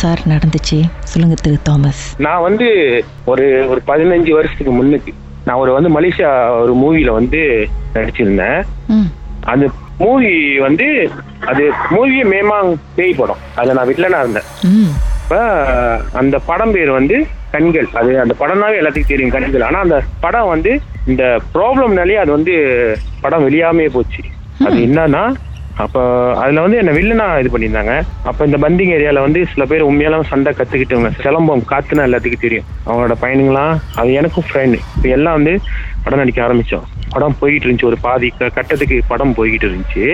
Sir நடந்துச்சு. சொல்லுங்க திரு Thomas. நான் வந்து ஒரு ஒரு பதினஞ்சு வருஷத்துக்கு முன்னுக்கு நான் ஒரு வந்து மலேசியா ஒரு மூவில வந்து நடிச்சிருந்தேன். அந்த மூவி வந்து அது மூவியே மேமாங் பேய் படம். அதை நான் வில்லனா இருந்தேன். இப்ப அந்த படம் பேர் வந்து கண்கள். அது அந்த படம்னாவே எல்லாத்துக்கும் தெரியும் கண்கள். ஆனா அந்த படம் வந்து இந்த ப்ராப்ளம்னாலே அது வந்து படம் வெளியாமே போச்சு. அது என்னன்னா அப்போ அதில் வந்து என்னை வில்லனா இது பண்ணியிருந்தாங்க. அப்போ இந்த பந்திங் ஏரியாவில் வந்து சில பேர் உண்மையெல்லாம் சண்டை கற்றுக்கிட்டவங்க சிலம்பம் காத்துனா எல்லாத்துக்கும் தெரியும். அவங்களோட பையனுங்களாம் அது எனக்கும் ஃப்ரெண்டு இப்போ எல்லாம் வந்து படம் நடிக்க ஆரம்பித்தோம் படம் போய்கிட்டு இருந்துச்சு ஒரு பாதி கட்டத்துக்கு படம் போய்கிட்டு இருந்துச்சு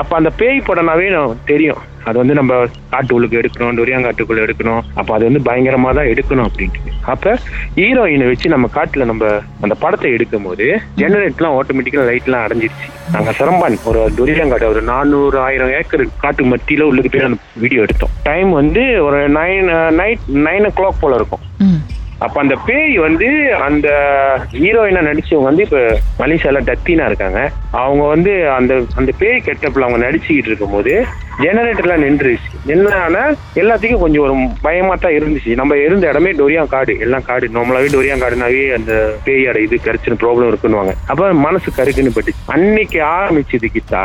அப்ப அந்த பேய் படம்னாவே தெரியும். அது வந்து நம்ம காட்டு உள்ளுக்கு எடுக்கணும் டொரியாங்காட்டுக்குள்ள எடுக்கணும். அப்ப அது வந்து பயங்கரமா தான் எடுக்கணும் அப்படின்ட்டு. அப்ப ஹீரோயினை வச்சு நம்ம காட்டுல நம்ம அந்த படத்தை எடுக்கும் போது ஜெனரேட்லாம் ஆட்டோமேட்டிக்கா லைட்லாம் அடைஞ்சிருச்சு. நாங்க சிரம்பான் ஒரு டொரியாங்காட்டு ஒரு நானூறு ஆயிரம் ஏக்கர் காட்டு மத்தியில உள்ளுக்கு போய் அந்த வீடியோ எடுத்தோம். டைம் வந்து ஒரு nine night nine o'clock போல இருக்கும். அப்ப அந்த பேய் வந்து அந்த ஹீரோயினா நடிச்சவங்க வந்து இப்ப மலேசியால டத்தினா இருக்காங்க. அவங்க வந்து அந்த அந்த பேய் கெட்டப்ல அவங்க நடிச்சுக்கிட்டு இருக்கும்போது ஜெனரேட்டர்லாம் நின்றுச்சு. என்னன்னா எல்லாத்துக்கும் கொஞ்சம் ஒரு பயமா தான் இருந்துச்சு. நம்ம இருந்த இடமே டொரியா காடு. எல்லாம் காடு. நார்மலாவே டொரியா காடுனாவே அந்த பேயோட இது கரைச்சின ப்ராப்ளம் இருக்குன்னுவாங்க. அப்ப மனசு கருக்குன்னு பட்டு அன்னைக்கு ஆரம்பிச்சது கிட்டா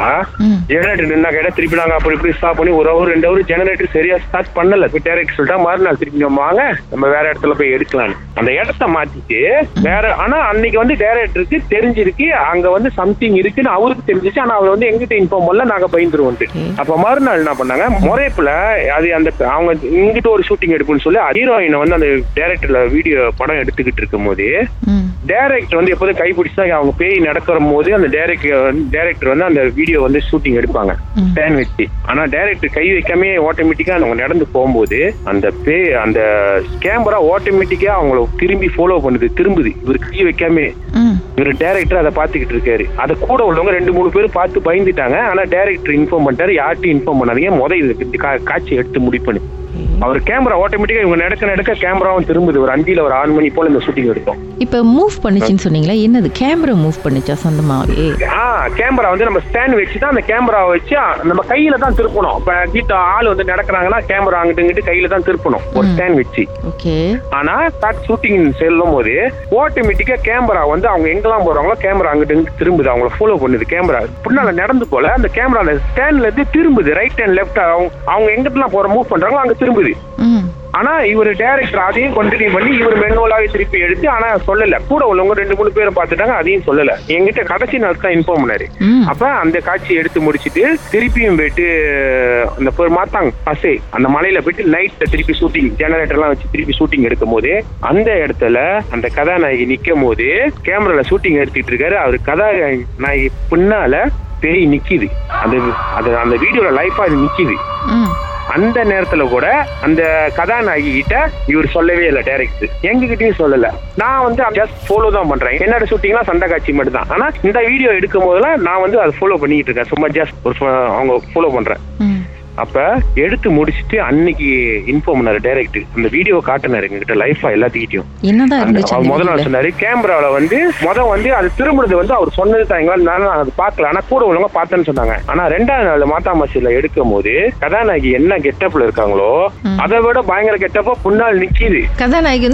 ஜெனரேட்டர் நின்னா கேட்டா திருப்பி நாங்க அப்படி இப்படி ஸ்டாப் பண்ணி ஒரு ஹவர் ரெண்டு ஹவர் ஜெனரேட்டர் சரியா ஸ்டார்ட் பண்ணல. இப்போ டேரக்ட் சொல்லிட்டா மறுநாள் திருப்பி நம்ம வாங்க. நம்ம வேற இடத்துல போய் எடுக்கலாம். அந்த இடத்த மாத்திட்டு வேற ஆனா அன்னைக்கு வந்து டேரக்டருக்கு தெரிஞ்சிருக்கு அங்க வந்து சம்திங் இருக்குன்னு அவருக்கு தெரிஞ்சிச்சு. ஆனா அவர் வந்து எங்கிட்ட இன்ஃபார்ம் பண்ணல நாங்க பயந்துருவோம். அப்ப மறுநாள் என்ன பண்ணாங்க? முறைப்புல அது அந்த அவங்க இங்கிட்ட ஒரு ஷூட்டிங் எடுப்புன்னு சொல்லி ஹீரோயினை வந்து அந்த டேரக்டர்ல வீடியோ படம் எடுத்துக்கிட்டு இருக்கும் போது டேரக்டர் வந்து எப்போதும் கைப்பிடிச்சா அவங்க பேய் நடக்கிற போது அந்த டேரக்டர் டேரக்டர் வந்து அந்த வீடியோ வந்து ஷூட்டிங் எடுப்பாங்க. ஸ்டாண்ட் வச்சு. ஆனா டேரக்டர் கை வைக்காம ஆட்டோமேட்டிக்கா அவங்க நடந்து போகும்போது அந்த பேய் அந்த கேமரா ஆட்டோமேட்டிக்கா அவங்கள திரும்பி ஃபாலோ பண்ணுது திரும்புது. இவர் கை வைக்காம இவர் டேரக்டர் அதை பார்த்துக்கிட்டு இருக்காரு. அதை கூட உள்ளவங்க ரெண்டு மூணு பேர் பார்த்து பயந்துட்டாங்க. ஆனா டேரக்டர் இன்ஃபார்ம் பண்ணிட்டாரு யார்ட்டையும் இன்ஃபார்ம் பண்ணாதீங்க. முத இது காட்சி எடுத்து முடிப்பண்ணு அவர் கேமரா ஆட்டோமேட்டிக்கா இவங்க நடக்க நடக்க கேமராவும் திரும்புது. ஒரு அஞ்சுல ஒரு ஆறு மணி போல இந்த ஷூட்டிங் எடுத்தோம். இப்போ மூவ் பண்ணுச்சுன்னு சொன்னீங்களா? என்னது? கேமரா மூவ் பண்ணுச்சா சொந்தமாவே? ஆ கேமரா வந்து நம்ம ஸ்டாண்ட் வச்சு தான் அந்த கேமரா வச்சு நம்ம கையில தான் திருப்பணும். இப்ப கிட்ட ஆள் வந்து நடக்கிறாங்கன்னா கேமரா அங்கிட்டு இங்கிட்டு கையில தான் திருப்பணும். ஒரு. ஸ்டாண்ட் வச்சு. ஓகே. ஆனா ஸ்டார்ட் ஷூட்டிங் செல்லும் போது ஆட்டோமேட்டிக்கா கேமரா வந்து அவங்க எங்கெல்லாம் போறாங்களோ கேமரா அங்கிட்டு இங்கிட்டு திரும்புது. அவங்கள ஃபாலோ பண்ணுது கேமரா பின்னால நடந்து போல அந்த கேமரா ஸ்டாண்ட்ல இருந்து திரும்புது. ரைட் அண்ட் லெஃப்ட் அவங்க அவங்க எங்கிட்டலாம் போற மூவ் பண்றாங்களோ அங்க திரும்புது. ம் ஆனா இவர் டேரக்டர் அதையும் கண்டினியூ பண்ணி இவர் மெனுவலாவே திருப்பி எடுத்து ஆனா சொல்லல. கூட உள்ளவங்க ரெண்டு மூணு பேரை பார்த்துட்டாங்க அதையும் சொல்லல. என்கிட்ட கடைசி நாள் தான் இன்ஃபார்ம் பண்ணாரு. அப்ப அந்த காட்சி எடுத்து முடிச்சிட்டு திருப்பியும் போயிட்டு அந்த மாத்தாங் பசே அந்த மலையில போயிட்டு நைட்ல திருப்பி ஷூட்டிங் ஜெனரேட்டர்லாம் வச்சு திருப்பி ஷூட்டிங் எடுக்கும் போது அந்த இடத்துல அந்த கதாநாயகி நிக்கும் போது கேமரால ஷூட்டிங் எடுத்துட்டு இருக்காரு. அவர் கதாநாயகி பின்னால பேய் நிக்குது. அது அது அந்த வீடியோல லைஃபா அது நிக்குது. அந்த நேரத்துல கூட அந்த கதாநாயகி கிட்ட இவர் சொல்லவே இல்லை டைரக்ட் எங்க கிட்டயும் சொல்லல. நான் வந்து ஜஸ்ட் ஃபாலோ தான் பண்றேன். என்னோட ஷூட்டிங்லாம் சண்டை காட்சி மட்டும் தான் ஆனா இந்த வீடியோ எடுக்கும் போதெல்லாம் நான் வந்து அதை ஃபாலோ பண்ணிட்டு இருக்கேன். சும்மா ஜஸ்ட் ஒரு அவங்க ஃபாலோ பண்றேன். அப்ப எடுத்து முடிச்சிட்டு அன்னைக்கு இன்ஃபார்ம் பண்ணாரு டைரக்டர் அந்த வீடியோ காட்டினாரு எங்ககிட்ட லைஃபா எல்லாத்துக்கிட்டையும். என்னதான் முதல் நாள்? சொன்னாரு கேமரால வந்து முத வந்து அது திரும்புறது வந்து அவர் சொன்னது தான். எங்களால் அது பார்க்கல. ஆனா கூட உள்ளவங்க பார்த்தேன்னு சொன்னாங்க. ஆனா ரெண்டாவது நாள் மாத்தா மசில எடுக்கும் போது கதாநாயகி என்ன கெட்டப்ல இருக்காங்களோ. அதை விட பயங்கர கெட்டப்பா புண்ணால் நிக்கிது. கதாநாயகி.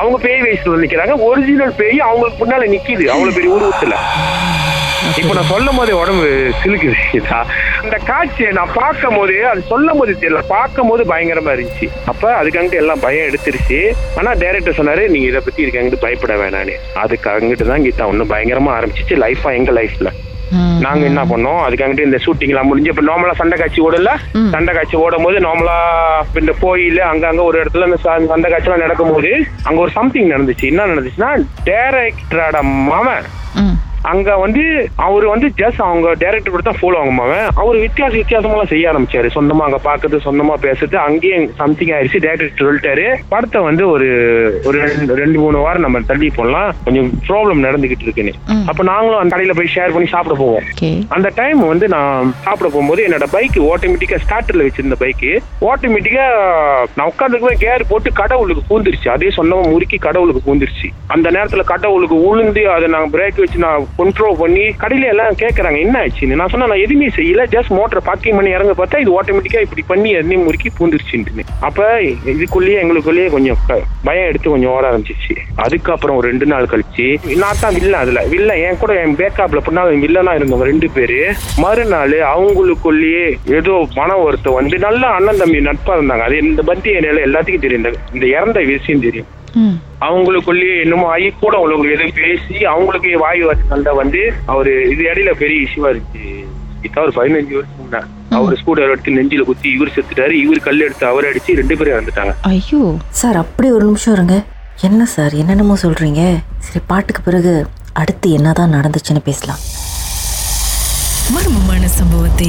அவங்க பேய் வயசுல நிக்கிறாங்க. ஒரிஜினல் பேய் அவங்களுக்கு முன்னால நிக்கிது. அவ்வளவு பெரிய உருவத்துல இப்ப நான் சொல்லும் போதே உடம்பு சிலுக்குது. அந்த காட்சியை நான் பார்க்கும் போது அது சொல்லும் போது தெரியல. பார்க்கும் போது பயங்கரமா இருந்துச்சு. அப்ப அதுக்காங்கிட்டு எல்லாம் பயம் எடுத்துருச்சு. ஆனா டைரக்டர் சொன்னாரு நீங்க இதை பத்தி இருக்காங்கிட்டு பயப்பட வேணான்னு. அதுக்கு அங்கிட்டு தான் கீதா ஒன்னும் பயங்கரமா ஆரம்பிச்சிச்சு. லைஃபா எங்க லைஃப்ல. நாங்க என்ன பண்ணோம்? அதுக்காங்கிட்டு இந்த ஷூட்டிங் எல்லாம் முடிஞ்சு இப்ப நார்மலா சண்டை காட்சி ஓடல. சண்டை காட்சி ஓடும் போது நார்மலா இந்த கோயில் அங்க அங்க ஒரு இடத்துல இந்த ச- சண்டை காட்சி எல்லாம் நடக்கும் போது அங்க ஒரு சம்திங் நடந்துச்சு. என்ன நடந்துச்சுன்னா டேரக்டரோட மாமன் அங்க வந்து அவர் வந்து ஜஸ்ட் அவங்க டைரக்டர் கூட தான் ஃபாலோ ஆகும் அவர் வித்தியாச வித்தியாசமெல்லாம் செய்ய ஆரம்பிச்சாரு. சொந்தமா அங்க பாக்குறது சொந்தமா பேசுறது. அங்கேயே சம்திங் ஆயிடுச்சு டைரக்டர் சொல்லிட்டாரு. படத்தை வந்து ஒரு ஒரு ரெண்டு மூணு வாரம் நம்ம தள்ளி போடலாம். கொஞ்சம் ப்ராப்ளம் நடந்துகிட்டு இருக்குன்னு. அப்ப நாங்களும் அந்த கடையில போய் ஷேர் பண்ணி சாப்பிட போவோம். அந்த டைம் வந்து நான் சாப்பிட போகும்போது என்னோட பைக் ஆட்டோமேட்டிக்கா ஸ்டார்டர்ல வச்சிருந்த பைக் ஆட்டோமேட்டிக்கா நான் உட்காந்துருக்கவே கேர் போட்டு கடவுளுக்கு பூந்துருச்சு. அதே சொன்னவன் முறுக்கி கடவுளுக்கு பூந்துருச்சு. அந்த நேரத்துல கடவுளுக்கு உளுந்து அதை நாங்க பிரேக் வச்சு நான் கண்ட்ரோல் பண்ணி கடையில எல்லாம் கேட்கறாங்க என்ன ஆச்சுன்னு நான் சொன்னா நான் எதுவுமே செய்யல ஜஸ்ட் மோட்டரை பார்க்கிங் பண்ணி இறங்க பார்த்தா இது ஆட்டோமேட்டிக்கா இப்படி பண்ணி எண்ணெய் முறுக்கி பூந்துருச்சுன்னு அப்ப இதுக்குள்ளேயே எங்களுக்குள்ளேயே கொஞ்சம் பயம் எடுத்து கொஞ்சம் ஓட ஆரம்பிச்சிச்சு. அதுக்கப்புறம் ஒரு ரெண்டு நாள் கழிச்சு நான் தான் வில்ல அதுல வில்ல என் கூட என் பேக்கப்ல பண்ணா வில்லனா இருந்தவங்க ரெண்டு பேரு மறுநாள் அவங்களுக்குள்ளேயே ஏதோ மன ஒருத்த வந்து நல்ல அண்ணன் தம்பி நட்பா இருந்தாங்க. அது இந்த பந்தி நிலை எல்லாத்துக்கும் தெரியும். இந்த- இந்த இறந்த விஷயம் தெரியும். அவங்களுக்குள்ளேயே என்னமோ ஆகி கூட உங்களுக்கு எதுவும் பேசி அவங்களுக்கு வாய் வசந்த வந்து அவரு இது இடையில பெரிய இஷ்யூவா இருந்துச்சு. இப்போ ஒரு பதினஞ்சு வருஷம் முன்னாடி அவர் ஸ்கூட்டர் எடுத்து நெஞ்சில குத்தி இவர் செத்துட்டாரு இவர் கல் எடுத்து அவர் அடிச்சு ரெண்டு பேரும் இறந்துட்டாங்க. ஐயோ. சார் அப்படி ஒரு நிமிஷம் இருங்க. என்ன சார் என்னென்னமோ சொல்கிறீங்க சரி பாட்டுக்கு பிறகு அடுத்து என்னதான் நடந்துச்சுன்னு பேசலாம். மர்மமான சம்பவத்தை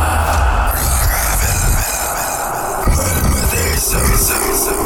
Mixer.